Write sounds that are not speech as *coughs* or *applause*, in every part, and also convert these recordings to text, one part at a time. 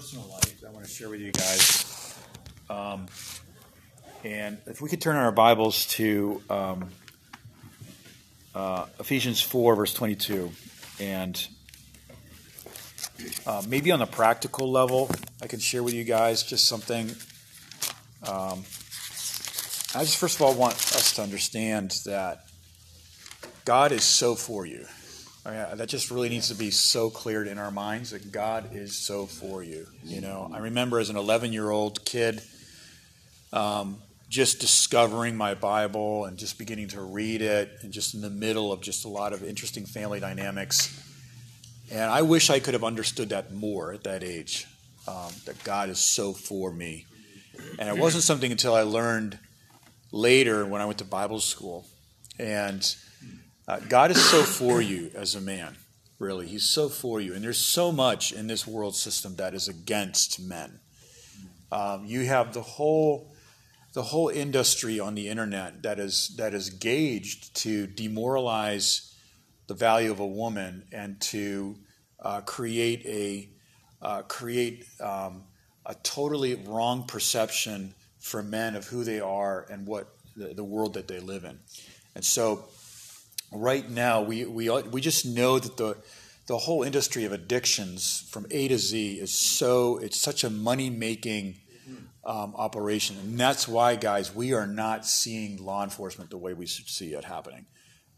personal life I want to share with you guys. Um, and if we could turn our Bibles to um, uh, Ephesians 4, verse 22. And uh, maybe on a practical level, I can share with you guys just something. Um, I just, first of all, want us to understand that God is so for you. That just really needs to be so cleared in our minds that God is so for you. You know, I remember as an 11 year old kid, um, just discovering my Bible and just beginning to read it, and just in the middle of just a lot of interesting family dynamics. And I wish I could have understood that more at that age, um, that God is so for me. And it wasn't something until I learned later when I went to Bible school. And uh, God is so for you as a man, really. He's so for you. And there's so much in this world system that is against men. Um, you have the whole the whole industry on the internet that is that is gauged to demoralize the value of a woman and to uh, create a uh, create um, a totally wrong perception for men of who they are and what the, the, world that they live in. And so, right now, we we we just know that the the whole industry of addictions from A to Z is so it's such a money making um, operation. And that's why, guys, we are not seeing law enforcement the way we should see it happening.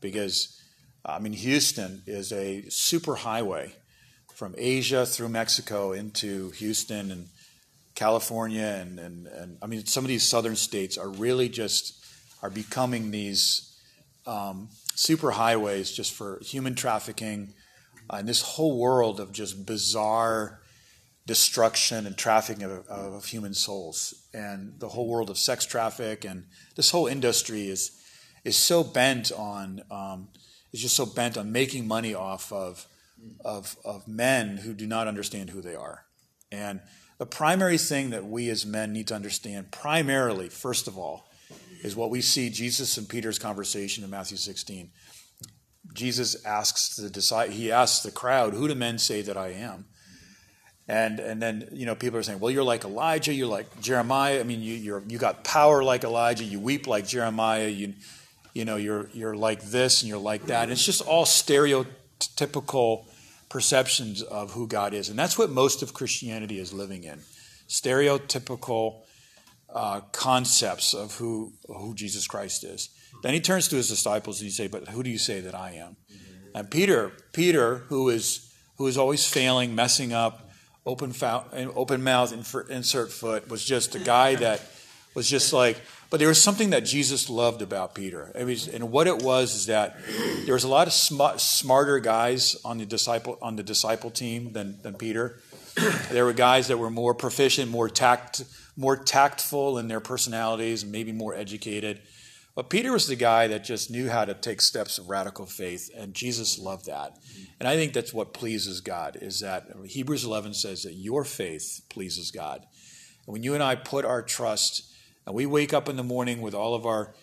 Because, I mean, Houston is a super highway from Asia through Mexico into Houston and California. And, and, and I mean, some of these southern states are really just are becoming these um, super highways just for human trafficking uh, and this whole world of just bizarre destruction and trafficking of, of, human souls. And the whole world of sex traffic and this whole industry is is so bent on um, is just so bent on making money off of, of of men who do not understand who they are. And the primary thing that we as men need to understand, primarily, first of all, is what we see Jesus and Peter's conversation in Matthew 16. Jesus asks the he asks the crowd, "Who do men say that I am?" And and then you know people are saying, well, you're like Elijah, you're like Jeremiah. I mean, you you're you got power like Elijah. You weep like Jeremiah. You you know you're you're like this and you're like that. And it's just all stereotypical perceptions of who God is, and that's what most of Christianity is living in. Stereotypical uh, concepts of who who Jesus Christ is. Then he turns to his disciples and he say, "But who do you say that I am?" And Peter, Peter, who is who is always failing, messing up open, open mouth, insert foot, was just a guy *laughs* that was just like, but there was something that Jesus loved about Peter. and what it was is that there was a lot of sm- smarter guys on the disciple on the disciple team than, than Peter. There were guys that were more proficient, more tact, more tactful in their personalities, maybe more educated. But Peter was the guy that just knew how to take steps of radical faith, and Jesus loved that. And I think that's what pleases God is that Hebrews 11 says that your faith pleases God. And when you and I put our trust, and we wake up in the morning with all of our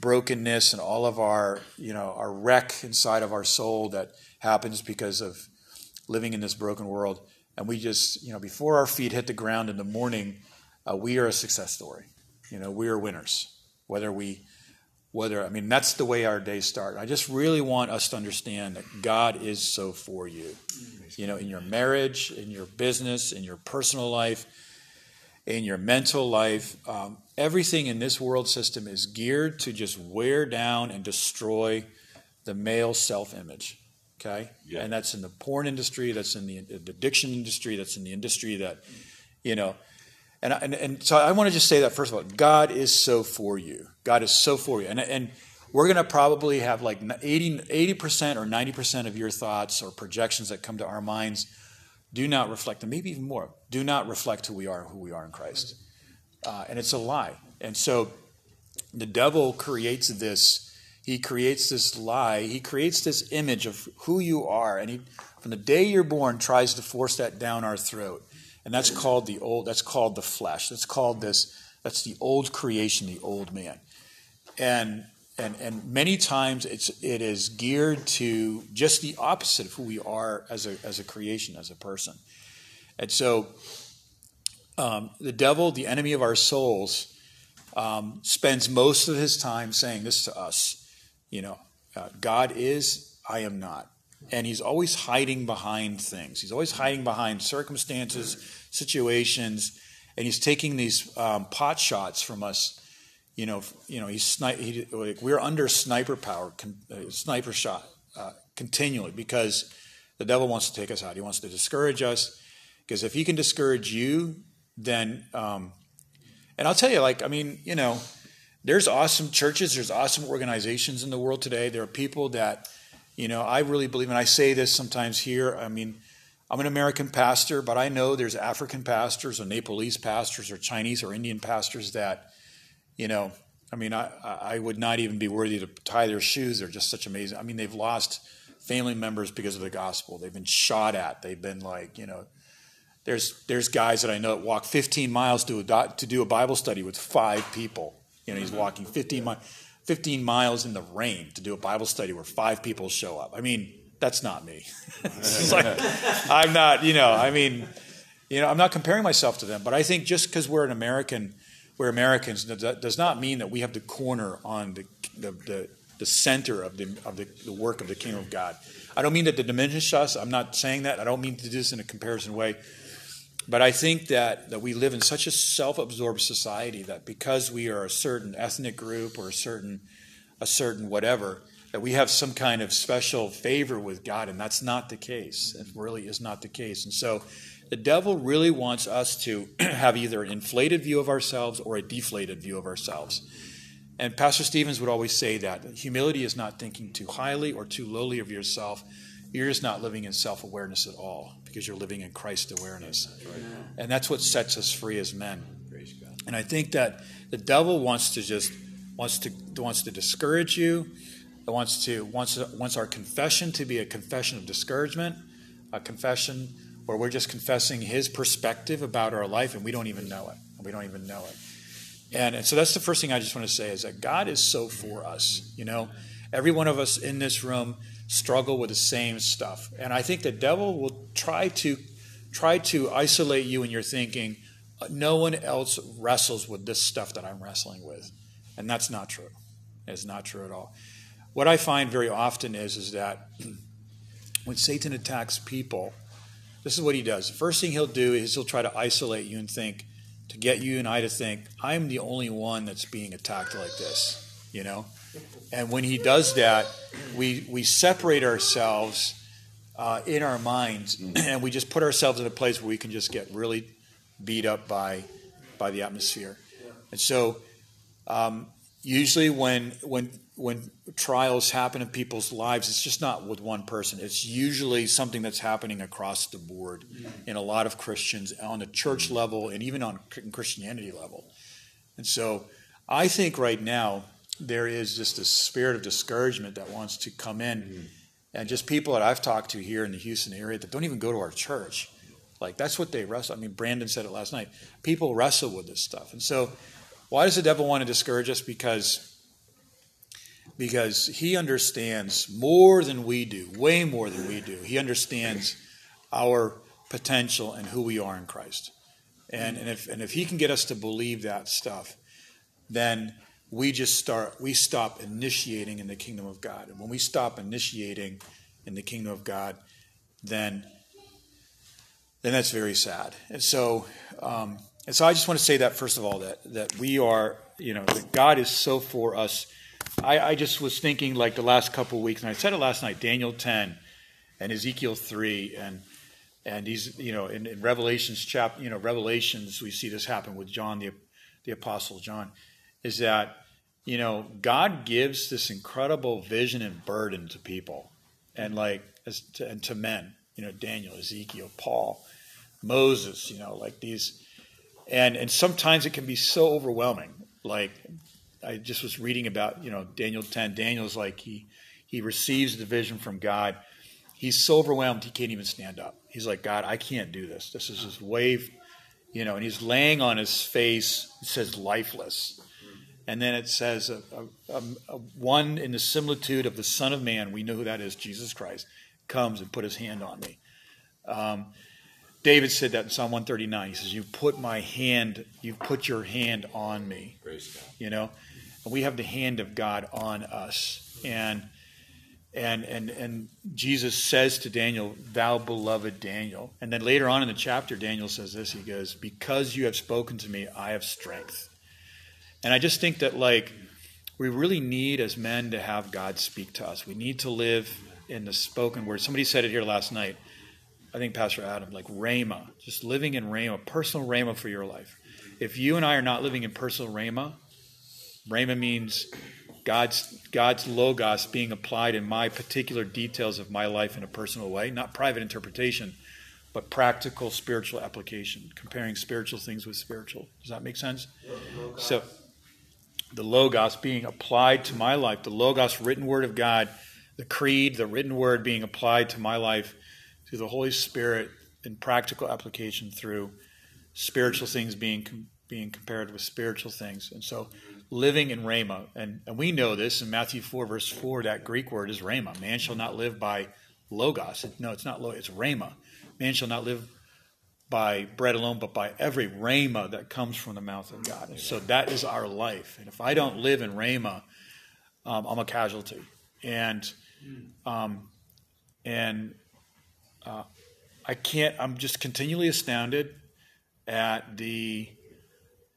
brokenness and all of our, you know, our wreck inside of our soul that happens because of living in this broken world, and we just, you know, before our feet hit the ground in the morning, uh, we are a success story. You know, we are winners, whether we whether I mean that's the way our days start. I just really want us to understand that God is so for you. You know, in your marriage, in your business, in your personal life, in your mental life, um, everything in this world system is geared to just wear down and destroy the male self-image. Okay, yeah. and that's in the porn industry, that's in the addiction industry, that's in the industry that, you know, and, and, and so I want to just say that first of all, God is so for you. God is so for you. And, and we're going to probably have like 80, 80% or 90% of your thoughts or projections that come to our minds do not reflect, and maybe even more, do not reflect who we are, who we are in Christ. Uh, and it's a lie. And so the devil creates this, he creates this lie, he creates this image of who you are. And he, from the day you're born, tries to force that down our throat and that's called the old that's called the flesh that's called this that's the old creation the old man and and and many times it's it is geared to just the opposite of who we are as a as a creation as a person and so um, the devil, the enemy of our souls, um, spends most of his time saying this to us. You know, uh, God is, I am not. And he's always hiding behind things. He's always hiding behind circumstances, situations, and he's taking these um, pot shots from us. You know, you know, he's sni- he, like, we're under sniper power, con- uh, sniper shot uh, continually because the devil wants to take us out. He wants to discourage us because if he can discourage you, then, um, and I'll tell you, like, I mean, you know, there's awesome churches, there's awesome organizations in the world today. There are people that, you know, I really believe, and I say this sometimes here. I mean, I'm an American pastor, but I know there's African pastors or Nepalese pastors or Chinese or Indian pastors that, you know, I mean, I, I would not even be worthy to tie their shoes. They're just such amazing. I mean, they've lost family members because of the gospel. They've been shot at. They've been like, you know, there's there's guys that I know that walk 15 miles to a, to do a Bible study with five people. You know, he's walking 15 miles 15 miles in the rain to do a Bible study where five people show up. I mean, that's not me. *laughs* like, I'm not, you know, I mean, you know, I'm not comparing myself to them, but I think just because we're an American, we're Americans, does not mean that we have the corner on the, the, the, the center of, the, of the, the work of the kingdom of God. I don't mean that to diminish us. I'm not saying that. I don't mean to do this in a comparison way. But I think that, that we live in such a self absorbed society that because we are a certain ethnic group or a certain, a certain whatever, that we have some kind of special favor with God, and that's not the case. It really is not the case. And so the devil really wants us to *clears throat* have either an inflated view of ourselves or a deflated view of ourselves. And Pastor Stevens would always say that humility is not thinking too highly or too lowly of yourself. You're just not living in self awareness at all because you're living in Christ awareness. And that's what sets us free as men. And I think that the devil wants to just wants to wants to discourage you. It Wants to wants wants our confession to be a confession of discouragement, a confession where we're just confessing his perspective about our life and we don't even know it. We don't even know it. And, and so that's the first thing I just want to say is that God is so for us. You know, every one of us in this room struggle with the same stuff. And I think the devil will try to try to isolate you in your thinking. No one else wrestles with this stuff that I'm wrestling with. And that's not true. It's not true at all. What I find very often is, is that *clears throat* when Satan attacks people, this is what he does. The first thing he'll do is he'll try to isolate you and think, to get you and I to think, I'm the only one that's being attacked like this, you know? And when he does that, we, we separate ourselves uh, in our minds *clears throat* and we just put ourselves in a place where we can just get really beat up by, by the atmosphere. And so, um, usually when, when when trials happen in people's lives, it's just not with one person. It's usually something that's happening across the board in a lot of Christians on the church level and even on Christianity level. And so I think right now there is just a spirit of discouragement that wants to come in. Mm-hmm. And just people that I've talked to here in the Houston area that don't even go to our church. Like that's what they wrestle. I mean, Brandon said it last night. People wrestle with this stuff. And so why does the devil want to discourage us? Because because he understands more than we do, way more than we do. He understands our potential and who we are in Christ. And, and, if, and if he can get us to believe that stuff, then we just start, we stop initiating in the kingdom of God. And when we stop initiating in the kingdom of God, then, then that's very sad. And so, um, and so I just want to say that, first of all, that, that we are, you know, that God is so for us I, I just was thinking like the last couple of weeks, and I said it last night, Daniel 10 and Ezekiel 3 and and these, you know, in, in Revelations chapter, you know, Revelations, we see this happen with John, the, the apostle John, is that, you know, God gives this incredible vision and burden to people and like, as to, and to men, you know, Daniel, Ezekiel, Paul, Moses, you know, like these, and, and sometimes it can be so overwhelming. Like I just was reading about, you know, Daniel 10. Daniel's like, he, he receives the vision from God. He's so overwhelmed, he can't even stand up. He's like, God, I can't do this. This is just wave, you know, and he's laying on his face. It says lifeless. And then it says, a, a, a, one in the similitude of the Son of Man, we know who that is, Jesus Christ, comes and put his hand on me. Um, David said that in Psalm 139. He says, "You put my hand, you put your hand on me." Praise God. You know, and we have the hand of God on us, and and and and Jesus says to Daniel, "Thou beloved Daniel." And then later on in the chapter, Daniel says this. He goes, "Because you have spoken to me, I have strength." And I just think that like we really need as men to have God speak to us. We need to live in the spoken word. Somebody said it here last night. I think Pastor Adam, like Rhema, just living in Rhema, personal Rhema for your life. If you and I are not living in personal Rhema, Rhema means God's God's logos being applied in my particular details of my life in a personal way, not private interpretation, but practical spiritual application, comparing spiritual things with spiritual. Does that make sense? So the logos being applied to my life, the logos written word of God, the creed, the written word being applied to my life through the Holy Spirit in practical application through spiritual things being being compared with spiritual things. And so living in Rhema. And, and we know this in Matthew 4, verse 4, that Greek word is Rhema. Man shall not live by logos. No, it's not logos, it's Rhema. Man shall not live by bread alone, but by every Rhema that comes from the mouth of God. And so that is our life. And if I don't live in Rhema, um, I'm a casualty. And um, and uh, I can't. I'm just continually astounded at the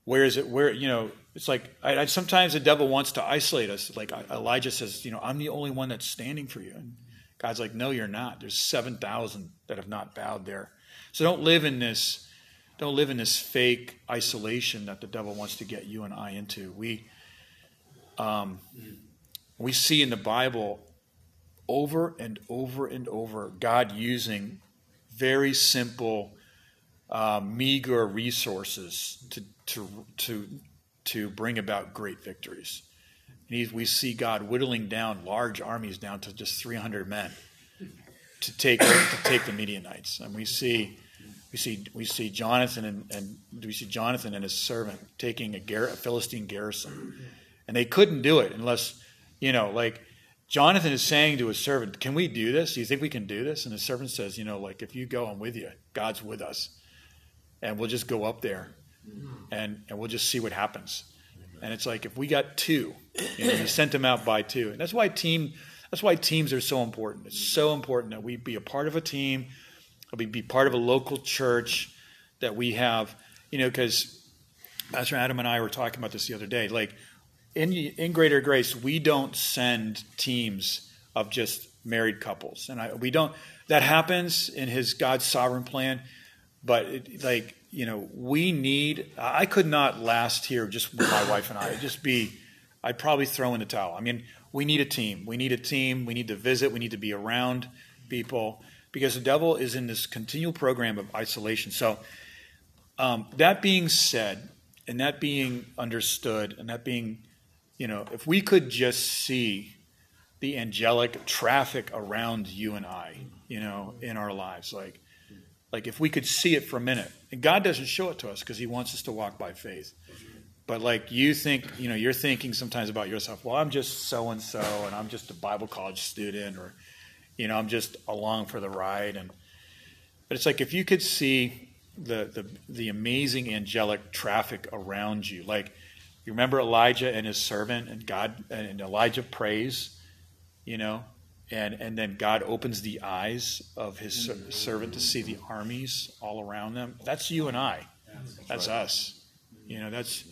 where is it? Where you know it's like I, I, sometimes the devil wants to isolate us. Like Elijah says, you know, I'm the only one that's standing for you, and God's like, no, you're not. There's seven thousand that have not bowed there. So don't live in this. Don't live in this fake isolation that the devil wants to get you and I into. We um, we see in the Bible over and over and over God using very simple, uh, meager resources to to to to bring about great victories. And we see God whittling down large armies down to just 300 men to take to take the Midianites, and we see we see we see Jonathan and, and we see Jonathan and his servant taking a, gar- a Philistine garrison, and they couldn't do it unless you know like Jonathan is saying to his servant, "Can we do this? Do you think we can do this?" And the servant says, "You know, like if you go, I'm with you. God's with us, and we'll just go up there and and we'll just see what happens. And it's like if we got two, you know, he sent them out by two, and that's why team. That's why teams are so important. It's so important that we be a part of a team, that we be part of a local church, that we have, you know, because Pastor Adam and I were talking about this the other day. Like in in Greater Grace, we don't send teams of just married couples, and I, we don't. That happens in His God's sovereign plan, but it, like you know, we need. I could not last here just with my wife and I. It'd just be, I'd probably throw in the towel. I mean, we need a team. We need a team. We need to visit. We need to be around people because the devil is in this continual program of isolation. So, um, that being said, and that being understood, and that being, you know, if we could just see the angelic traffic around you and I, you know, in our lives, like like if we could see it for a minute, and God doesn't show it to us because He wants us to walk by faith. But like you think, you know, you're thinking sometimes about yourself. Well, I'm just so and so, and I'm just a Bible college student, or you know, I'm just along for the ride. And but it's like if you could see the the, the amazing angelic traffic around you, like you remember Elijah and his servant, and God and Elijah prays, you know, and and then God opens the eyes of His servant to see the armies all around them. That's you and I. That's us. You know, that's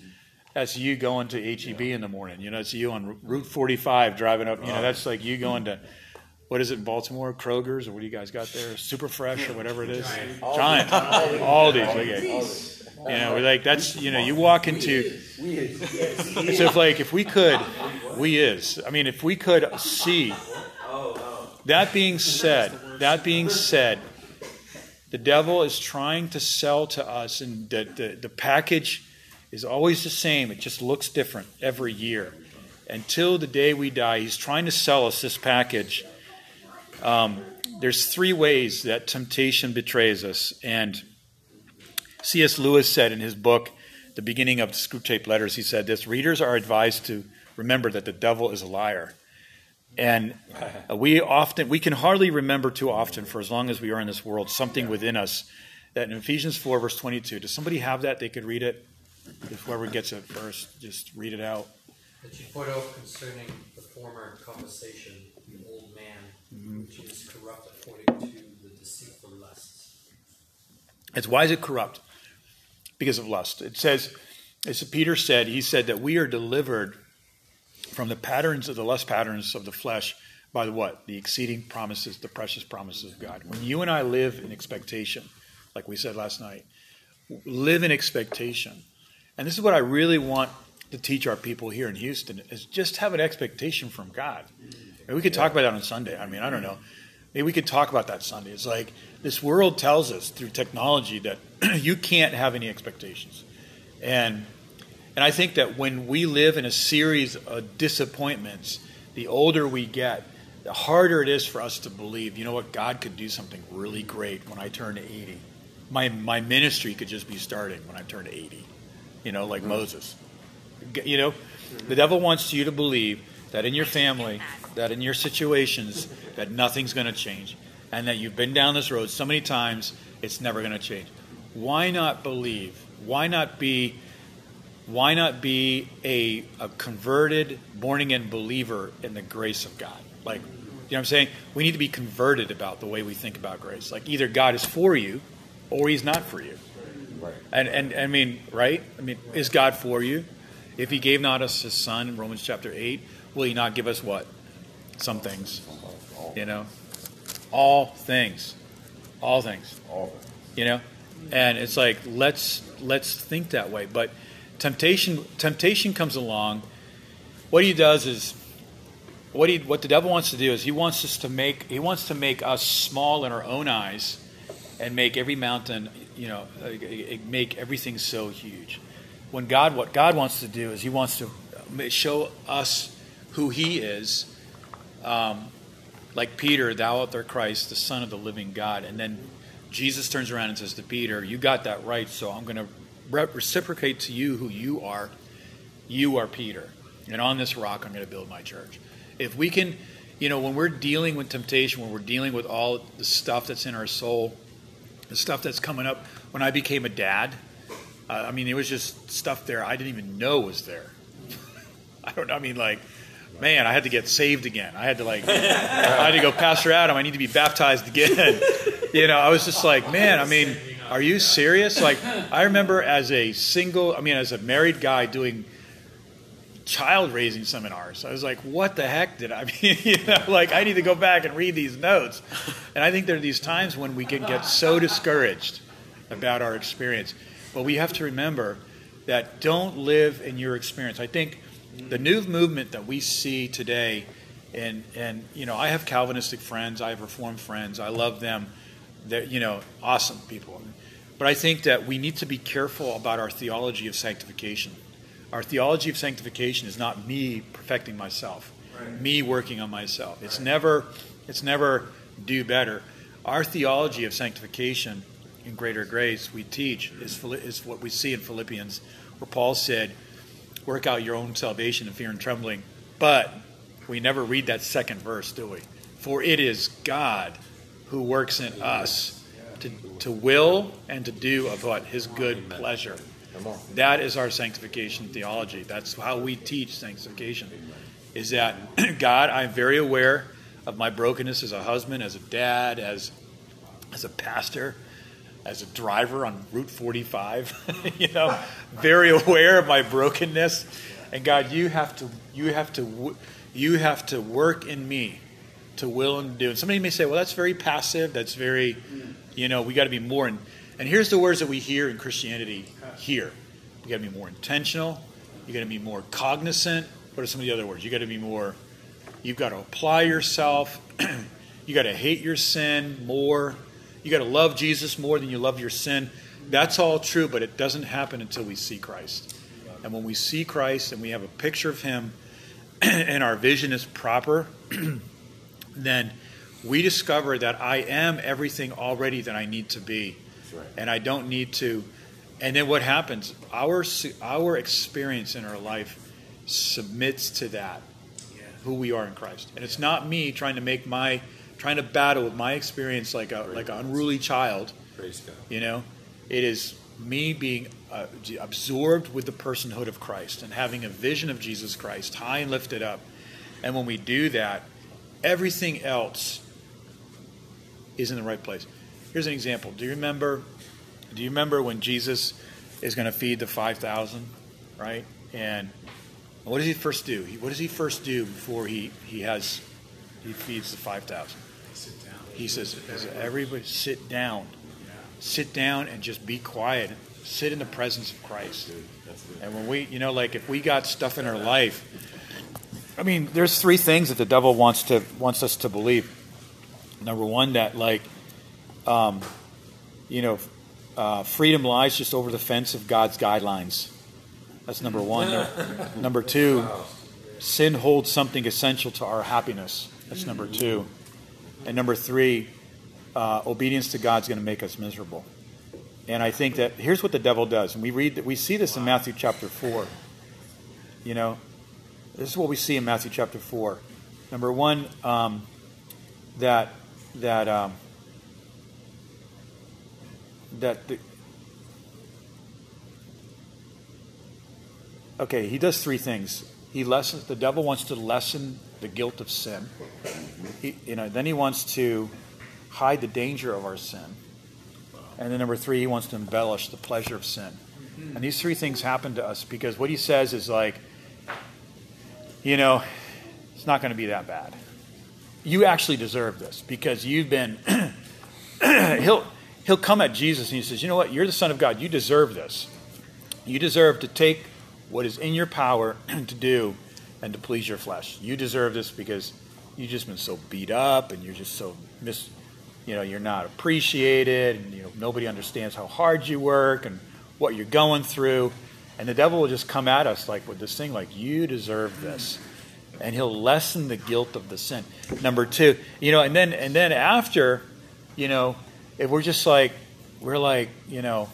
that's you going to HEB in the morning. You know, it's you on Route 45 driving up. You know, that's like you going to what is it in Baltimore? Kroger's or what do you guys got there? Super Fresh or whatever it is. Giant. Aldi's. Okay. You know, we're like that's you know you walk into. So if like if we could, we is. I mean, if we could see that being said, that being said, the devil is trying to sell to us, and the, the, the package is always the same. It just looks different every year. Until the day we die, he's trying to sell us this package. Um, there's three ways that temptation betrays us. And C.S. Lewis said in his book, the beginning of the Letters, he said this Readers are advised to remember that the devil is a liar. And we often, we can hardly remember too often, for as long as we are in this world, something within us that in Ephesians 4, verse 22, does somebody have that? They could read it. If whoever gets it first, just read it out. That you put off concerning the former conversation, the old man, mm-hmm. Which is corrupt according to the deceitful lusts. It's why is it corrupt? Because of lust. It says, as Peter said, he said that we are delivered from the patterns of the lust patterns of the flesh by the what? The exceeding promises, the precious promises of God. When you and I live in expectation, like we said last night, live in expectation. And this is what I really want to teach our people here in Houston is just have an expectation from God. And we could talk about that on Sunday. I mean, I don't know. Maybe we could talk about that Sunday. It's like this world tells us through technology that *clears throat* you can't have any expectations. And and I think that when we live in a series of disappointments, the older we get, the harder it is for us to believe, you know what, God could do something really great when I turn 80. My, my ministry could just be starting when I turn 80, you know, like mm-hmm. Moses. You know, the devil wants you to believe that in your family, that in your situations, that nothing's going to change, and that you've been down this road so many times, it's never going to change. Why not believe? Why not be why not be a, a converted, born again believer in the grace of God? Like, you know what I'm saying? We need to be converted about the way we think about grace. Like, either God is for you or he's not for you. Right. And, and, I mean, right? I mean, is God for you? If he gave not us his son in Romans chapter 8, will he not give us what? Some things. You know? All things. All things. All. You know? And it's like let's let's think that way. But temptation temptation comes along. What he does is what he what the devil wants to do is he wants us to make he wants to make us small in our own eyes and make every mountain you know make everything so huge. When God what God wants to do is he wants to show us who he is. Um, like Peter, thou art the Christ, the Son of the living God. And then Jesus turns around and says to Peter, You got that right, so I'm going to reciprocate to you who you are. You are Peter. And on this rock, I'm going to build my church. If we can, you know, when we're dealing with temptation, when we're dealing with all the stuff that's in our soul, the stuff that's coming up, when I became a dad, uh, I mean, there was just stuff there I didn't even know was there. *laughs* I don't know. I mean, like, man, I had to get saved again. I had to, like, I had to go, Pastor Adam, I need to be baptized again. *laughs* you know, I was just like, man, I mean, are you serious? Like, I remember as a single, I mean, as a married guy doing child raising seminars. I was like, what the heck did I *laughs* mean? you know, like, I need to go back and read these notes. And I think there are these times when we can get so discouraged about our experience. But we have to remember that don't live in your experience. I think the new movement that we see today, and, and you know, I have Calvinistic friends, I have Reformed friends, I love them. They're, you know, awesome people. But I think that we need to be careful about our theology of sanctification. Our theology of sanctification is not me perfecting myself, right. me working on myself. It's right. never, it's never do better. Our theology of sanctification in greater grace we teach is, is what we see in Philippians, where Paul said, "Work out your own salvation in fear and trembling." But we never read that second verse, do we? For it is God who works in us to, to will and to do of what? His good pleasure. That is our sanctification theology. That's how we teach sanctification. Is that *clears throat* God, I'm very aware of my brokenness as a husband, as a dad, as as a pastor, as a driver on Route 45. *laughs* you know, very aware of my brokenness. And God, you have to you have to you have to work in me to will and do. And somebody may say, well, that's very passive. That's very, you know, we got to be more. And here's the words that we hear in Christianity here. You got to be more intentional. You got to be more cognizant. What are some of the other words? You got to be more. You've got to apply yourself. *clears throat* you got to hate your sin more. You got to love Jesus more than you love your sin. That's all true, but it doesn't happen until we see Christ. And when we see Christ and we have a picture of Him, *clears throat* and our vision is proper, *clears throat* then we discover that I am everything already that I need to be. Right. And I don't need to. And then what happens? Our, our experience in our life submits to that, yeah. who we are in Christ. And it's not me trying to make my, trying to battle with my experience like a, like an unruly child Praise God. You know, it is me being uh, absorbed with the personhood of Christ and having a vision of Jesus Christ high and lifted up. And when we do that, everything else is in the right place. Here's an example. Do you remember? Do you remember when Jesus is going to feed the five thousand, right? And what does he first do? He, what does he first do before he he has he feeds the five thousand? He says, "Everybody sit down, sit down, and just be quiet. Sit in the presence of Christ." And when we, you know, like if we got stuff in our life, I mean, there's three things that the devil wants to wants us to believe. Number one, that like, um, you know, uh, freedom lies just over the fence of God's guidelines. That's number one. *laughs* number two, sin holds something essential to our happiness. That's number two. And number three, uh, obedience to God's going to make us miserable. And I think that here's what the devil does, and we read that we see this in Matthew chapter four. You know, this is what we see in Matthew chapter four. Number one, um, that that um, that the, okay, he does three things. He lessens the devil wants to lessen the guilt of sin. He, you know, then he wants to hide the danger of our sin. And then number three, he wants to embellish the pleasure of sin. And these three things happen to us because what he says is like, you know, it's not going to be that bad. You actually deserve this because you've been. *clears throat* he'll he'll come at Jesus and he says, you know what? You're the Son of God. You deserve this. You deserve to take what is in your power *clears throat* to do and to please your flesh. You deserve this because you've just been so beat up and you're just so mis you know, you're not appreciated and you know nobody understands how hard you work and what you're going through. And the devil will just come at us like with this thing like you deserve this. And he'll lessen the guilt of the sin. Number 2, you know, and then and then after, you know, if we're just like we're like, you know,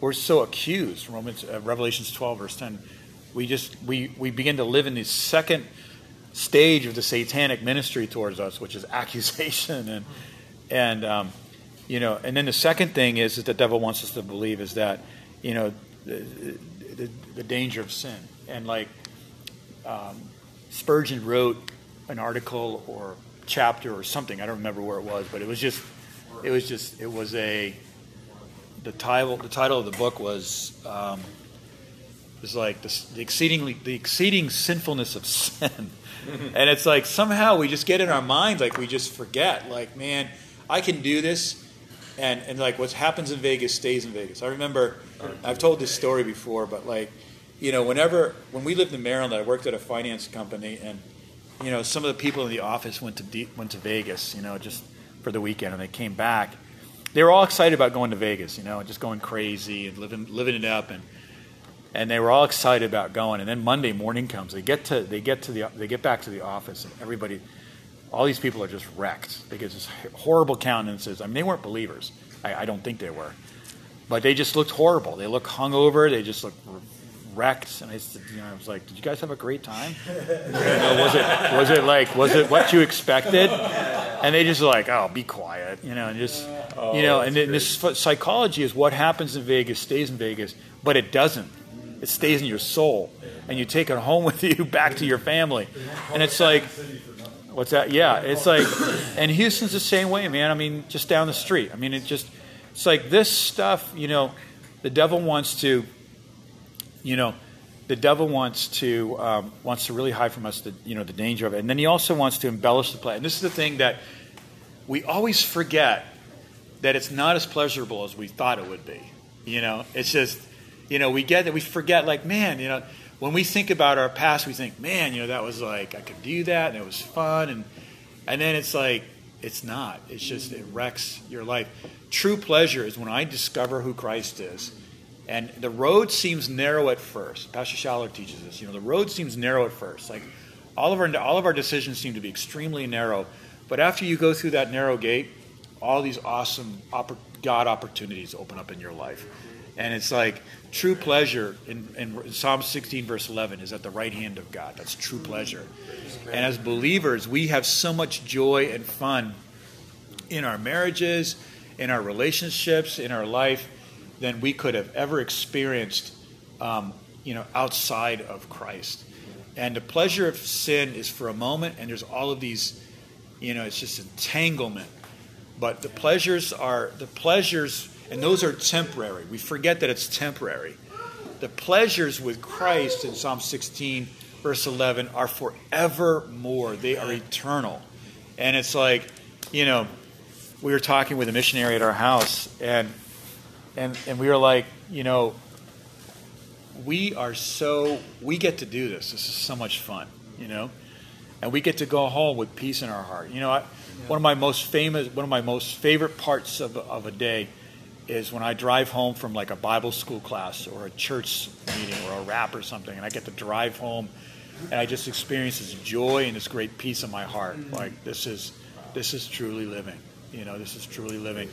we're so accused romans uh, revelations 12 verse 10 we just we we begin to live in the second stage of the satanic ministry towards us which is *laughs* accusation and and um, you know and then the second thing is that the devil wants us to believe is that you know the, the, the danger of sin. And like um, spurgeon wrote an article or chapter or something i don't remember where it was but it was just it was just it was a the title the title of the book was um, was like the, the exceedingly the exceeding sinfulness of *laughs* sin, and it's like somehow we just get in our minds like we just forget like man I can do this, and and like what happens in Vegas stays in Vegas. I remember I've told this story before, but like you know whenever when we lived in Maryland, I worked at a finance company, and you know some of the people in the office went to went to Vegas, you know just for the weekend, and they came back. They were all excited about going to Vegas, you know, just going crazy and living living it up, and and they were all excited about going. And then Monday morning comes, they get to they get to the they get back to the office, and everybody, all these people are just wrecked. They get this horrible countenances. I mean, they weren't believers. I, I don't think they were, but they just looked horrible. They looked hungover. They just looked wrecked. And I, said, you know, I was like, "Did you guys have a great time? You know, was it was it like was it what you expected?" And they just like, "Oh, be quiet," you know, and just Oh, you know. And then this psychology is what happens in Vegas stays in Vegas, but it doesn't. It stays in your soul, and you take it home *laughs* with you back to your family. And it's like, what's that? Yeah, it's like, and Houston's the same way, man. I mean, just down the street. I mean, it just, it's like this stuff. You know, the devil wants to, you know, the devil wants to um, wants to really hide from us the you know the danger of it, and then he also wants to embellish the play. And this is the thing that we always forget that it's not as pleasurable as we thought it would be. You know, it's just you know we get that we forget like man, you know, when we think about our past, we think man, you know, that was like I could do that and it was fun, and and then it's like it's not. It's just it wrecks your life. True pleasure is when I discover who Christ is. And the road seems narrow at first. Pastor Schaller teaches this. You know, the road seems narrow at first. Like all of our all of our decisions seem to be extremely narrow. But after you go through that narrow gate, all these awesome God opportunities open up in your life. And it's like true pleasure in, in Psalm 16, verse 11, is at the right hand of God. That's true pleasure. And as believers, we have so much joy and fun in our marriages, in our relationships, in our life, than we could have ever experienced, um, you know, outside of Christ. And the pleasure of sin is for a moment, and there's all of these, you know, it's just entanglement. But the pleasures are the pleasures, and those are temporary. We forget that it's temporary. The pleasures with Christ in Psalm 16, verse 11, are forevermore. They are eternal. And it's like, you know, we were talking with a missionary at our house, and and and we were like, you know, we are so we get to do this. This is so much fun, you know, and we get to go home with peace in our heart. You know, I, one of my most famous, one of my most favorite parts of of a day is when I drive home from like a Bible school class or a church meeting or a rap or something, and I get to drive home, and I just experience this joy and this great peace in my heart. Like this is this is truly living. You know, this is truly living.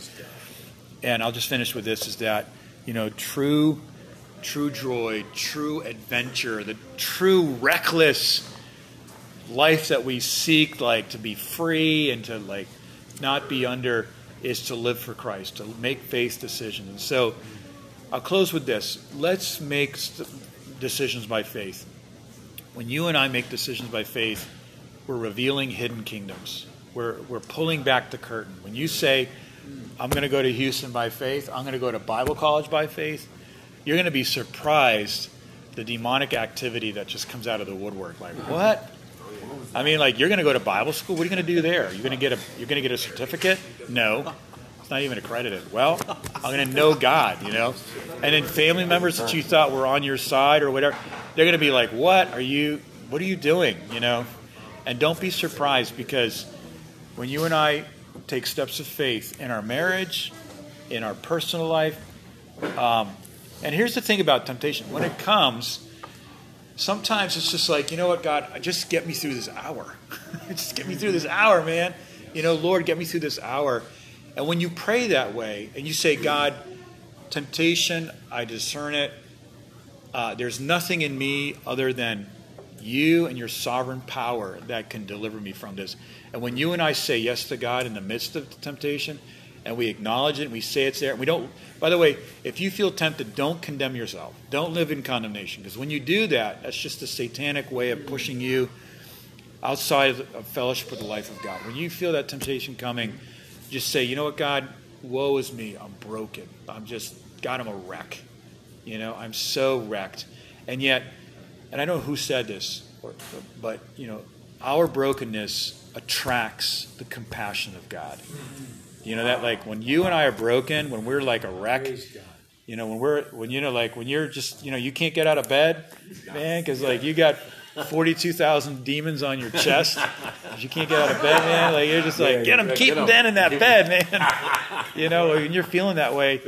And I'll just finish with this: is that you know, true true joy, true adventure, the true reckless life that we seek, like to be free and to like not be under, is to live for Christ, to make faith decisions. And so I'll close with this. Let's make decisions by faith. When you and I make decisions by faith, we're revealing hidden kingdoms. We're, we're pulling back the curtain. When you say, I'm going to go to Houston by faith, I'm going to go to Bible college by faith, you're going to be surprised the demonic activity that just comes out of the woodwork. Like, what? I mean, like you're going to go to Bible school. What are you going to do there? You're going to get a you're going to get a certificate? No, it's not even accredited. Well, I'm going to know God, you know. And then family members that you thought were on your side or whatever, they're going to be like, "What are you? What are you doing?" You know. And don't be surprised because when you and I take steps of faith in our marriage, in our personal life, um, and here's the thing about temptation when it comes, sometimes it's just like, you know what, God, just get me through this hour. *laughs* just get me through this hour, man. You know, Lord, get me through this hour. And when you pray that way and you say, God, temptation, I discern it. Uh, there's nothing in me other than you and your sovereign power that can deliver me from this. And when you and I say yes to God in the midst of the temptation, and we acknowledge it and we say it's there. And we don't, by the way, if you feel tempted, don't condemn yourself. Don't live in condemnation because when you do that, that's just a satanic way of pushing you outside of fellowship with the life of God. When you feel that temptation coming, just say, you know what, God, woe is me. I'm broken. I'm just, God, I'm a wreck. You know, I'm so wrecked. And yet, and I don't know who said this, but, you know, our brokenness attracts the compassion of God. You know that like when you and I are broken, when we're like a wreck, you know when we're when you know like when you're just you know you can't get out of bed, man, because like you got forty-two thousand demons on your chest, you can't get out of bed, man. Like you're just like get them, keep them down in that bed, man. *laughs* you know when you're feeling that way,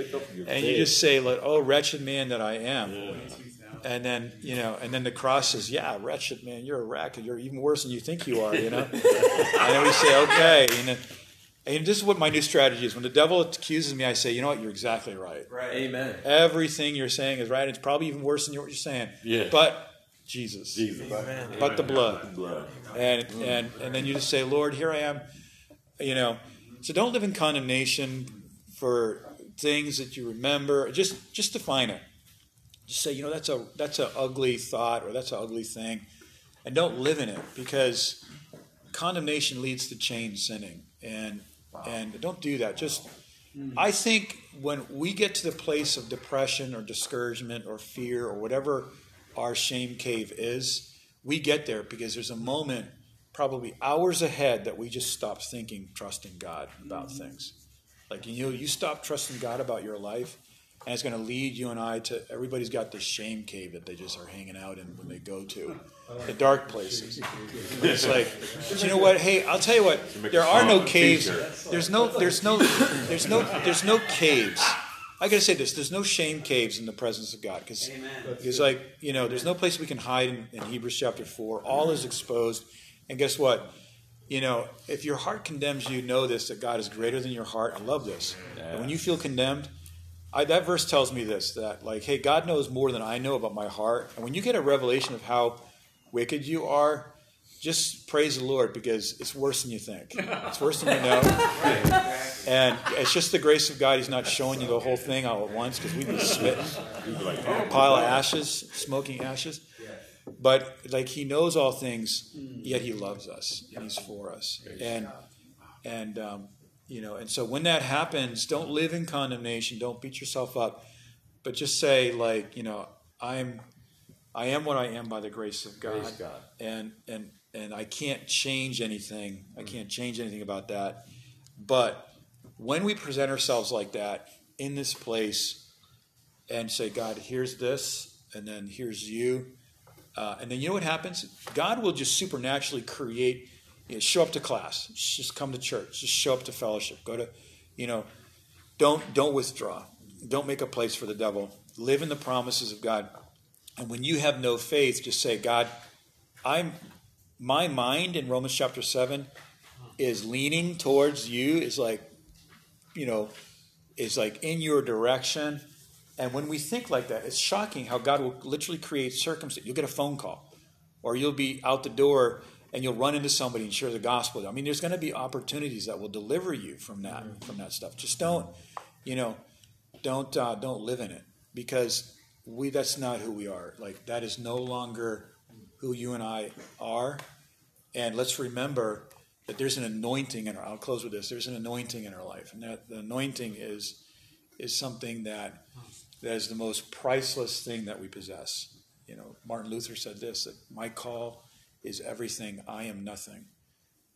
and you just say like, oh wretched man that I am. And then you know, and then the cross says, "Yeah, wretched man, you're a wreck. And you're even worse than you think you are." You know, *laughs* and then we say, "Okay," and then and this is what my new strategy is. When the devil accuses me, I say, you know what? You're exactly right. Right. Amen. Everything you're saying is right. It's probably even worse than what you're saying. Yeah. But Jesus. Jesus. Amen. But the blood. The blood. And, and, and then you just say, Lord, here I am. You know, so don't live in condemnation for things that you remember. Just, just define it. Just say, you know, that's a, that's an ugly thought or that's an ugly thing. And don't live in it because condemnation leads to chain sinning. And Wow. And don't do that. Just, mm-hmm. I think when we get to the place of depression or discouragement or fear or whatever our shame cave is, we get there because there's a moment, probably hours ahead, that we just stop thinking, trusting God about mm-hmm. things. Like, you know, you stop trusting God about your life, and it's going to lead you and I to everybody's got this shame cave that they just are hanging out in when they go to the dark places. It's like, you know what? Hey, I'll tell you what. There are no caves. There's no. There's no. There's no. There's no caves. I gotta say this: there's no shame caves in the presence of God, because because like you know, there's no place we can hide in, in Hebrews chapter four. All is exposed, and guess what? You know, if your heart condemns you, know this that God is greater than your heart. I love this. And when you feel condemned, I, that verse tells me this that like hey god knows more than i know about my heart and when you get a revelation of how wicked you are just praise the lord because it's worse than you think it's worse than you know *laughs* And it's just the grace of God. He's not showing you the whole thing all at once because we'd be smitten. We'd be like a pile of ashes, smoking ashes. But like He knows all things, yet He loves us and He's for us. And and um, you know, and so when that happens, don't live in condemnation. Don't beat yourself up, but just say like, you know, I'm I am what I am by the grace of God, God. and and and I can't change anything. I can't change anything about that. But when we present ourselves like that in this place and say, God, here's this, and then here's you, uh, and then you know what happens? God will just supernaturally create. You know, show up to class. Just come to church. Just show up to fellowship. Go to, you know, don't don't withdraw. Don't make a place for the devil. Live in the promises of God. And when you have no faith, just say, God, I'm my mind in Romans chapter seven is leaning towards you. Is like, you know, is like in your direction. And when we think like that, it's shocking how God will literally create circumstances. You'll get a phone call, or you'll be out the door and you'll run into somebody and share the gospel. I mean, there's going to be opportunities that will deliver you from that from that stuff. Just don't, you know, don't uh, don't live in it because we that's not who we are. Like that is no longer who you and I are. And let's remember that there's an anointing in our. I'll close with this. There's an anointing in our life, and that the anointing is is something that that is the most priceless thing that we possess. You know, Martin Luther said this: that my call is everything. I am nothing.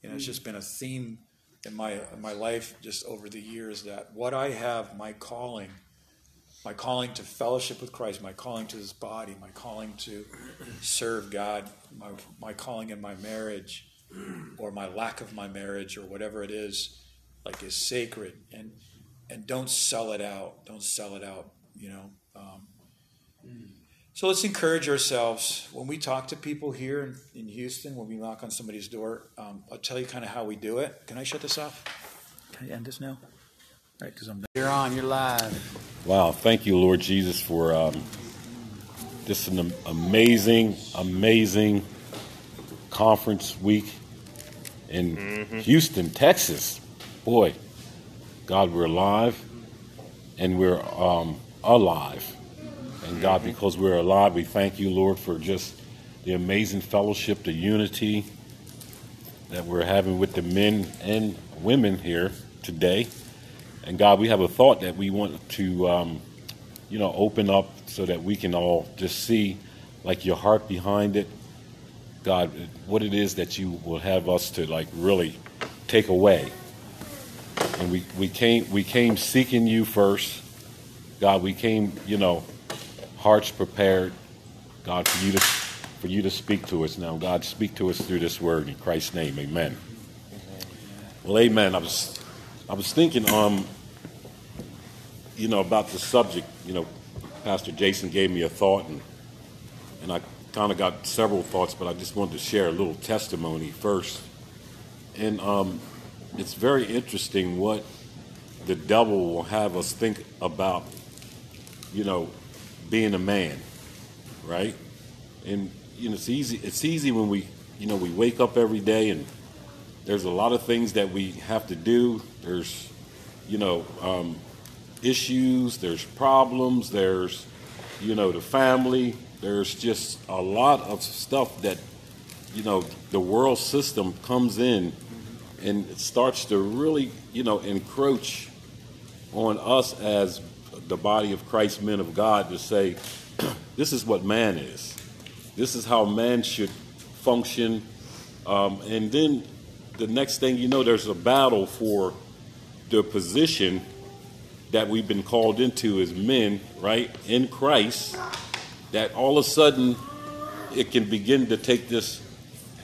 You know, it's just been a theme in my in my life just over the years that what I have, my calling, my calling to fellowship with Christ, my calling to this body, my calling to serve God, my my calling in my marriage, or my lack of my marriage, or whatever it is, like is sacred, and and don't sell it out. Don't sell it out. You know. Um, so let's encourage ourselves when we talk to people here in, in Houston, when we knock on somebody's door. Um, I'll tell you kind of how we do it. Can I shut this off? Can I end this now? All right, because I'm done. You're on. You're live. Wow, thank you, Lord Jesus, for um, this an amazing, amazing conference week in Houston, Texas. Boy, God, we're alive and we're um, alive. And God, because we're alive, we thank you, Lord, for just the amazing fellowship, the unity that we're having with the men and women here today. And God, we have a thought that we want to, um, you know, open up so that we can all just see, like your heart behind it, God, what it is that you will have us to like really take away. And we, we came we came seeking you first, God. We came, you know, hearts prepared, God, for you to for you to speak to us now. God, speak to us through this word in Christ's name, Amen. Well, Amen. I was I was thinking, um, you know, about the subject. You know, Pastor Jason gave me a thought, and and I kind of got several thoughts, but I just wanted to share a little testimony first. And um, it's very interesting what the devil will have us think about, you know, being a man, right? And you know, it's easy. It's easy when we, you know, we wake up every day and there's a lot of things that we have to do. There's, you know, um, issues. There's problems. There's, you know, the family. There's just a lot of stuff that, you know, the world system comes in and it starts to really, you know, encroach on us as the body of Christ, men of God, to say, *clears throat* this is what man is. This is how man should function. Um, and then the next thing you know, there's a battle for the position that we've been called into as men, right, in Christ, that all of a sudden it can begin to take this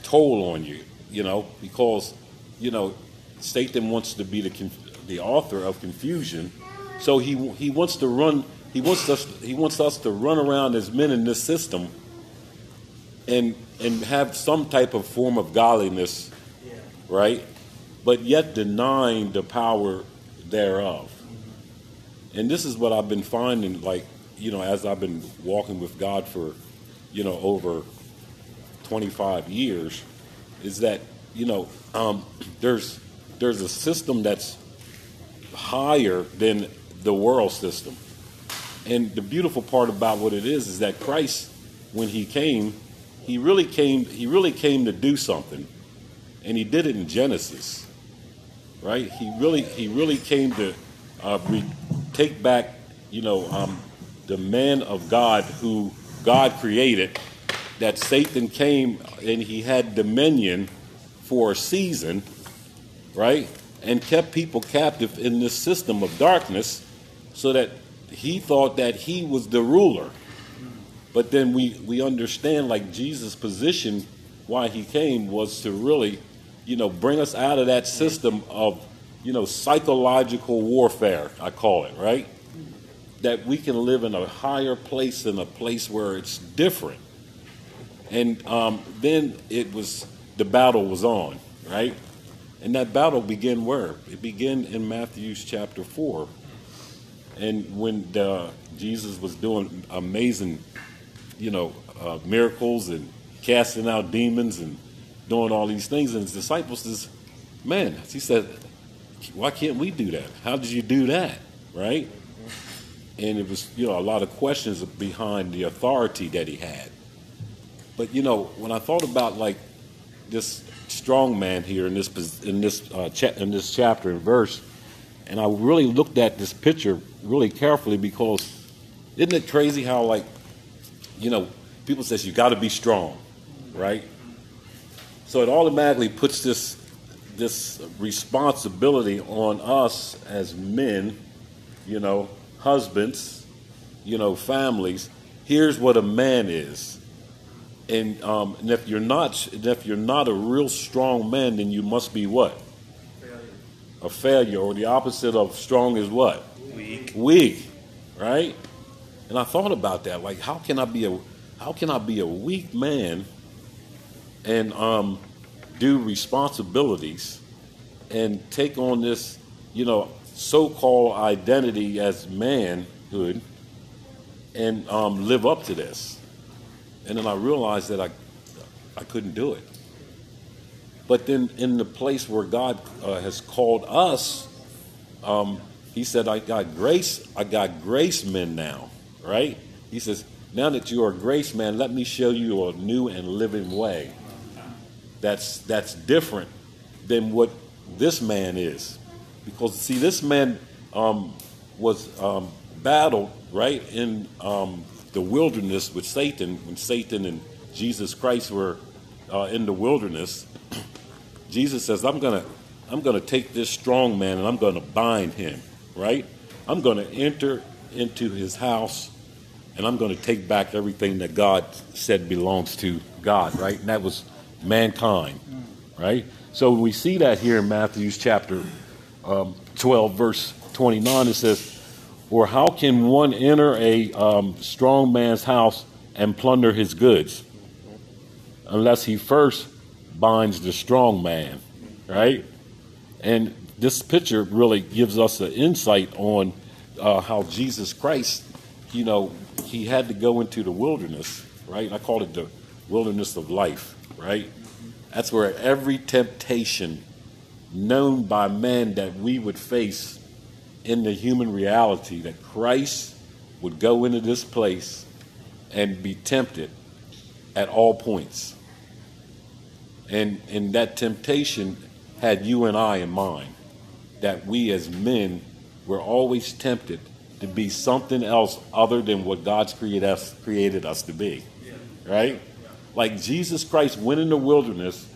toll on you, you know, because, you know, Satan wants to be the, the author of confusion. So he, he wants to run, he wants us, he wants us to run around as men in this system and, and have some type of form of godliness right? But yet denying the power thereof. And this is what I've been finding, like, you know, as I've been walking with God for, you know, over 25 years, is that, you know, um, *clears throat* there's there's a system that's higher than the world system. And the beautiful part about what it is is that Christ, when he came, he really came he really came to do something. And he did it in Genesis. Right? He really he really came to uh, re- take back, you know, um, the man of God who God created, that Satan came and he had dominion for a season, right? And kept people captive in this system of darkness so that he thought that he was the ruler. But then we, we understand like Jesus' position why he came was to really, you know, bring us out of that system of, you know, psychological warfare, I call it, right? That we can live in a higher place in a place where it's different. And um, then it was, the battle was on, right? And that battle began where? It began in Matthew's chapter 4. And when the, Jesus was doing amazing, you know, uh, miracles and casting out demons and doing all these things, and his disciples says, "Man," he said, "Why can't we do that? How did you do that?" Right? And it was, you know, a lot of questions behind the authority that he had. But you know, when I thought about like this strong man here in this in this uh, cha- in this chapter and verse, and I really looked at this picture really carefully because isn't it crazy how like you know people says you got to be strong, right? So it automatically puts this this responsibility on us as men, you know, husbands, you know, families. Here's what a man is. And, um, and if you're not if you're not a real strong man, then you must be what? A failure, or the opposite of strong is what? Weak. Weak, right? And I thought about that. Like, how can I be a how can I be a weak man and um, do responsibilities and take on this, you know, so-called identity as manhood and um, live up to this? And then I realized that I, I couldn't do it. But then in the place where God uh, has called us, um, he said, I got grace, I got grace men now, right? He says, now that you are grace man, let me show you a new and living way. That's that's different than what this man is. Because see, this man um, was um, battled right in um, the wilderness with Satan, when Satan and Jesus Christ were uh, in the wilderness, Jesus says, "I'm gonna, I'm gonna take this strong man and I'm gonna bind him, right? I'm gonna enter into his house, and I'm gonna take back everything that God said belongs to God, right? And that was mankind, right? So we see that here in Matthew's chapter um, 12, verse 29. It says." Or how can one enter a um, strong man's house and plunder his goods unless he first binds the strong man, right? And this picture really gives us an insight on uh, how Jesus Christ, you know, he had to go into the wilderness, right? I call it the wilderness of life, right? That's where every temptation known by man that we would face in the human reality that Christ would go into this place and be tempted at all points. And, and that temptation had you and I in mind. That we as men were always tempted to be something else other than what God's created us, created us to be. Right? Like Jesus Christ went in the wilderness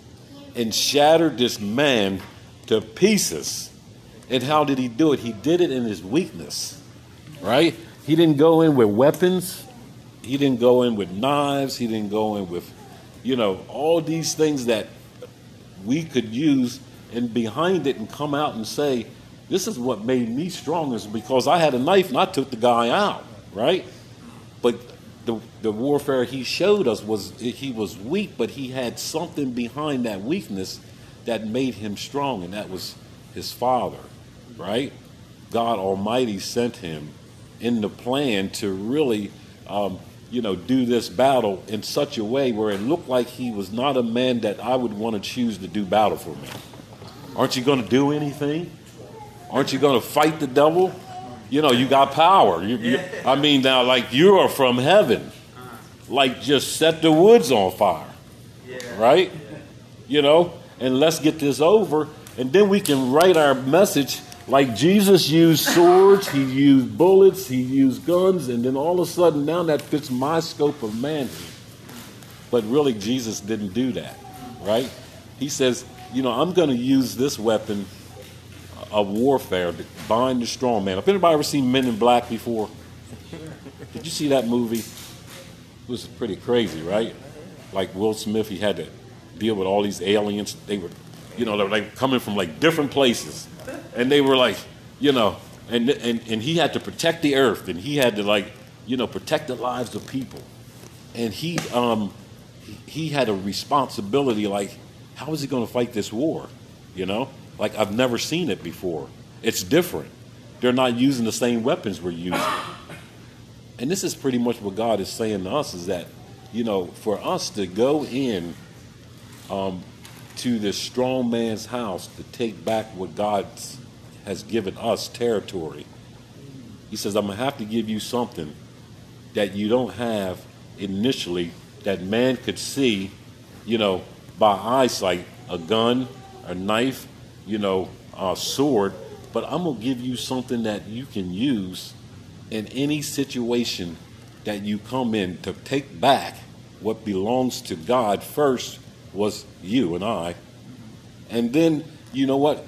and shattered this man to pieces. And how did he do it? He did it in his weakness. Right? He didn't go in with weapons. He didn't go in with knives. He didn't go in with, you know, all these things that we could use and behind it and come out and say, this is what made me strong is because I had a knife and I took the guy out, right? But the, the warfare he showed us was he was weak, but he had something behind that weakness that made him strong, and that was his father, right? God Almighty sent him in the plan to really, um, you know, do this battle in such a way where it looked like he was not a man that I would want to choose to do battle for me. Aren't you going to do anything? Aren't you going to fight the devil? You know, you got power. You, you, I mean, now, like you are from heaven. Uh-huh. Like, just set the woods on fire. Right? You know, and let's get this over. And then we can write our message like Jesus used swords, he used bullets, he used guns, and then all of a sudden now that fits my scope of manhood. But really, Jesus didn't do that, right? He says, you know, I'm going to use this weapon of warfare to bind the strong man. Have anybody ever seen Men in Black before? Did you see that movie? It was pretty crazy, right? Like Will Smith, he had to deal with all these aliens. They were, you know, they were like coming from like different places and they were like, you know, and, and, and he had to protect the earth, and he had to like, you know, protect the lives of people, and he um, he had a responsibility. Like, how is he going to fight this war? You know, like I've never seen it before. It's different. They're not using the same weapons we're using. And this is pretty much what God is saying to us: is that, you know, for us to go in um, to this strong man's house to take back what God has given us territory. He says, I'm going to have to give you something that you don't have initially that man could see, you know, by eyesight a gun, a knife, you know, a sword. But I'm going to give you something that you can use in any situation that you come in to take back what belongs to God first was you and I. And then, you know what?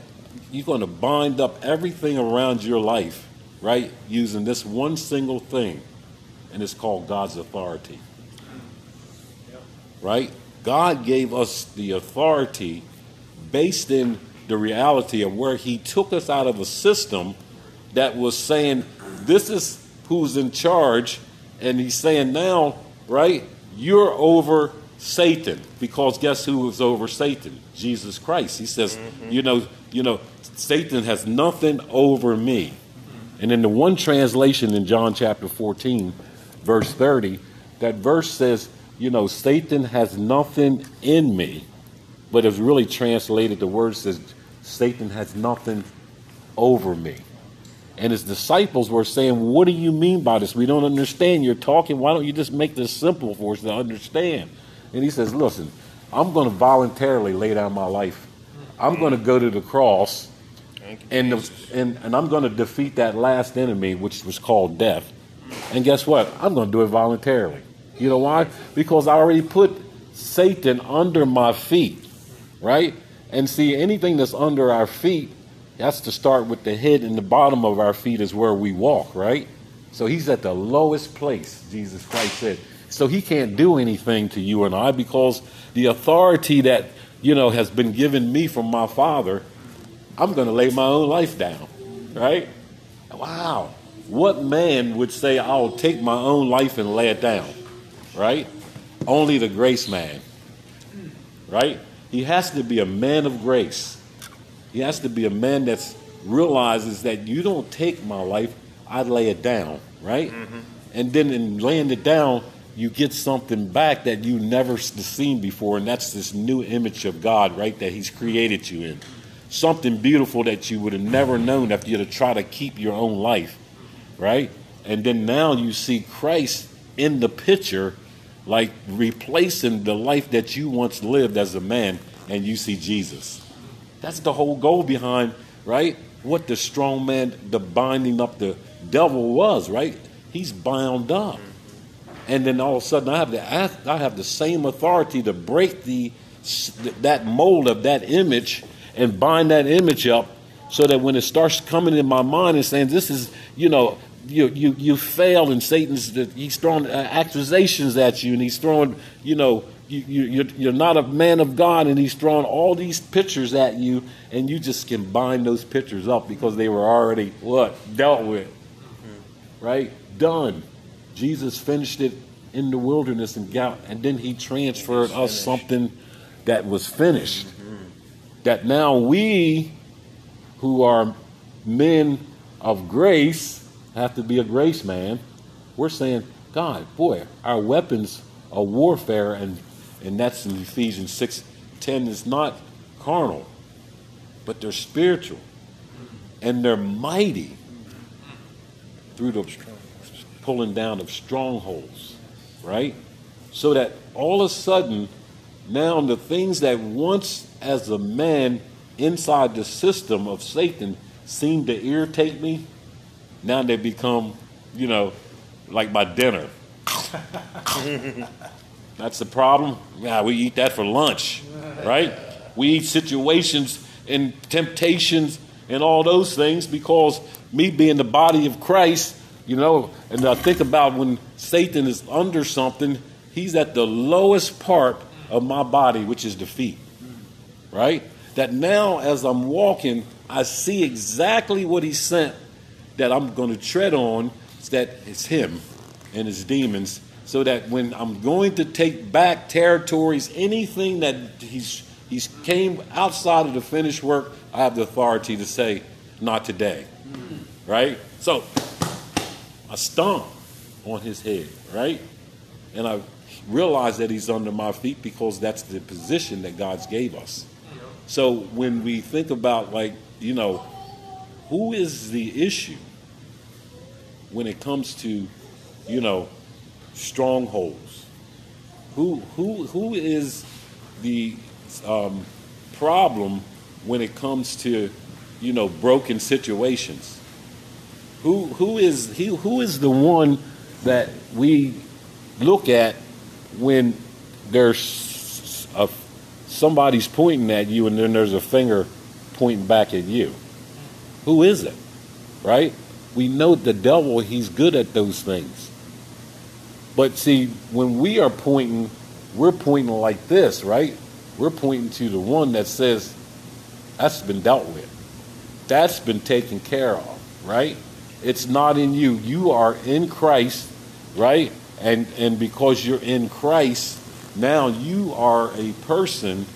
you're going to bind up everything around your life, right? Using this one single thing, and it's called God's authority. Right? God gave us the authority based in the reality of where He took us out of a system that was saying, This is who's in charge. And He's saying, Now, right? You're over Satan because guess who was over Satan? Jesus Christ. He says, mm-hmm. you know, you know, Satan has nothing over me. And in the one translation in John chapter 14, verse 30, that verse says, you know, Satan has nothing in me. But it's really translated, the word says, Satan has nothing over me. And his disciples were saying, What do you mean by this? We don't understand. You're talking. Why don't you just make this simple for us to understand? And he says, Listen, I'm going to voluntarily lay down my life. I'm going to go to the cross and, the, and, and I'm going to defeat that last enemy, which was called death. And guess what? I'm going to do it voluntarily. You know why? Because I already put Satan under my feet, right? And see, anything that's under our feet, that's to start with the head and the bottom of our feet is where we walk, right? So he's at the lowest place, Jesus Christ said. So he can't do anything to you and I because the authority that, you know, has been given me from my Father I'm going to lay my own life down, right? Wow. What man would say, I'll take my own life and lay it down, right? Only the grace man, right? He has to be a man of grace. He has to be a man that realizes that you don't take my life, I lay it down, right? Mm-hmm. And then in laying it down, you get something back that you never seen before, and that's this new image of God, right? That He's created you in something beautiful that you would have never known if you'd have tried to keep your own life, right? And then now you see Christ in the picture, like replacing the life that you once lived as a man, and you see Jesus. That's the whole goal behind, right? What the strong man, the binding up the devil was, right? He's bound up. And then all of a sudden, I have the I have the same authority to break the that mold of that image and bind that image up so that when it starts coming in my mind and saying, this is, you know, you you you fail and Satan's he's throwing uh, accusations at you and he's throwing you know you, you you're, you're not a man of God and he's throwing all these pictures at you and you just can bind those pictures up because they were already what dealt with. Mm-hmm. right? Done Jesus finished it in the wilderness and got and then he transferred us something that was finished that now we who are men of grace have to be a grace man. We're saying, God, boy, our weapons of warfare, and, and that's in Ephesians 6 10, is not carnal, but they're spiritual. and they're mighty through the pulling down of strongholds, right? So that all of a sudden, now the things that once as a man inside the system of Satan seemed to irritate me, now they become, you know, like my dinner. *laughs* That's the problem. Yeah, we eat that for lunch, right? We eat situations and temptations and all those things because me being the body of Christ, you know, and I think about when Satan is under something, he's at the lowest part of my body, which is the feet, right? That now as I'm walking, I see exactly what he sent that I'm going to tread on, that it's him and his demons, so that when I'm going to take back territories, anything that he's he's came outside of the finished work, I have the authority to say, not today. Right? So I stomp on his head, right? And I realize that he's under my feet because that's the position that God's gave us. So when we think about like, you know, who is the issue when it comes to, you know, strongholds? Who who who is the um, problem when it comes to, you know, broken situations? Who who is he? Who is the one that we look at when there's a, somebody's pointing at you and then there's a finger pointing back at you? Who is it? Right? We know the devil, he's good at those things. But see, when we are pointing, we're pointing like this, right? We're pointing to the one that says, that's been dealt with. That's been taken care of, right? It's not in you. You are in Christ, right? And and because you're in Christ, now you are a person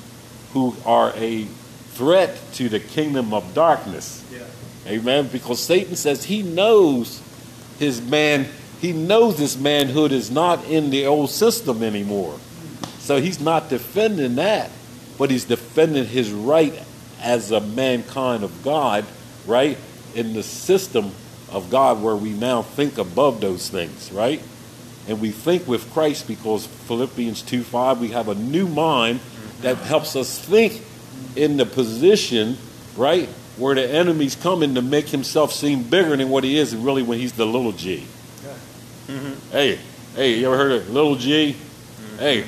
who are a threat to the kingdom of darkness. Yeah. Amen. Because Satan says he knows his man, he knows his manhood is not in the old system anymore. So he's not defending that, but he's defending his right as a mankind of God, right? In the system of God where we now think above those things, right? And we think with Christ because Philippians 2 5, we have a new mind that helps us think in the position, right, where the enemy's coming to make himself seem bigger than what he is, really when he's the little g. Mm-hmm. Hey, hey, you ever heard of little g? Mm-hmm. Hey,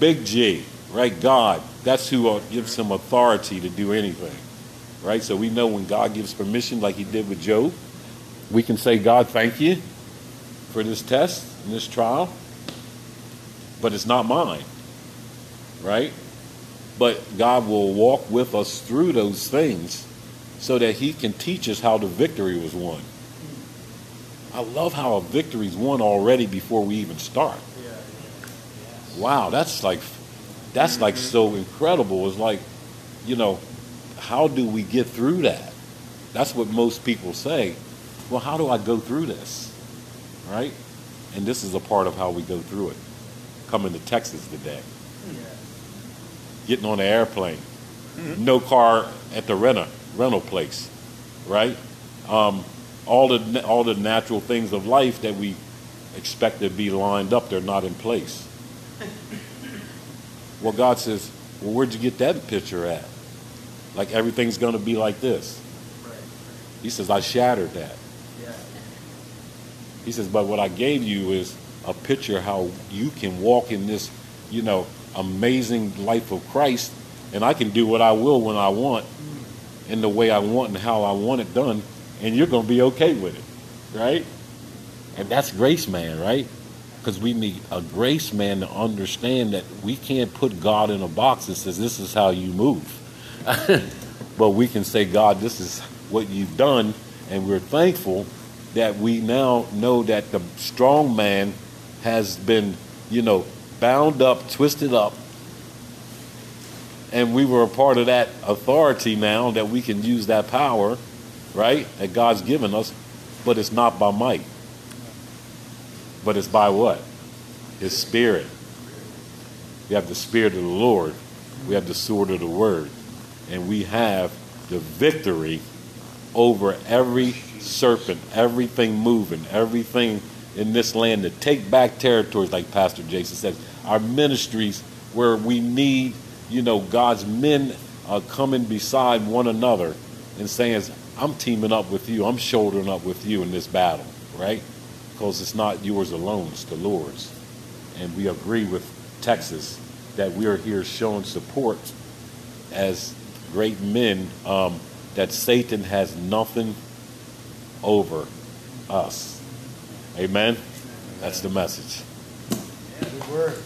big G, right? God. That's who gives him authority to do anything, right? So we know when God gives permission, like he did with Job, we can say, God, thank you for this test and this trial, but it's not mine, right? But God will walk with us through those things so that He can teach us how the victory was won. I love how a victory's won already before we even start. Wow, that's like that's like so incredible. It's like, you know, how do we get through that? That's what most people say. Well, how do I go through this? Right? And this is a part of how we go through it. Coming to Texas today. Getting on an airplane. Mm-hmm. No car at the rental rental place. Right? Um, all the all the natural things of life that we expect to be lined up, they're not in place. *coughs* well, God says, well, where'd you get that picture at? Like everything's going to be like this. He says, I shattered that. He says, but what I gave you is a picture how you can walk in this, you know, amazing life of Christ, and I can do what I will when I want, in the way I want and how I want it done, and you're going to be okay with it, right? And that's grace, man, right? Because we need a grace man to understand that we can't put God in a box that says this is how you move, *laughs* but we can say, God, this is what you've done, and we're thankful that we now know that the strong man has been, you know, bound up, twisted up, and we were a part of that authority now that we can use that power, right, that God's given us, but it's not by might. But it's by what? His spirit. We have the spirit of the Lord. We have the sword of the word. And we have the victory over every serpent, everything moving, everything in this land to take back territories, like Pastor Jason says. Our ministries where we need, you know, God's men uh, coming beside one another and saying, I'm teaming up with you, I'm shouldering up with you in this battle, right? Because it's not yours alone, it's the Lord's. And we agree with Texas that we are here showing support as great men um, that Satan has nothing over us. Amen? That's the message. Word.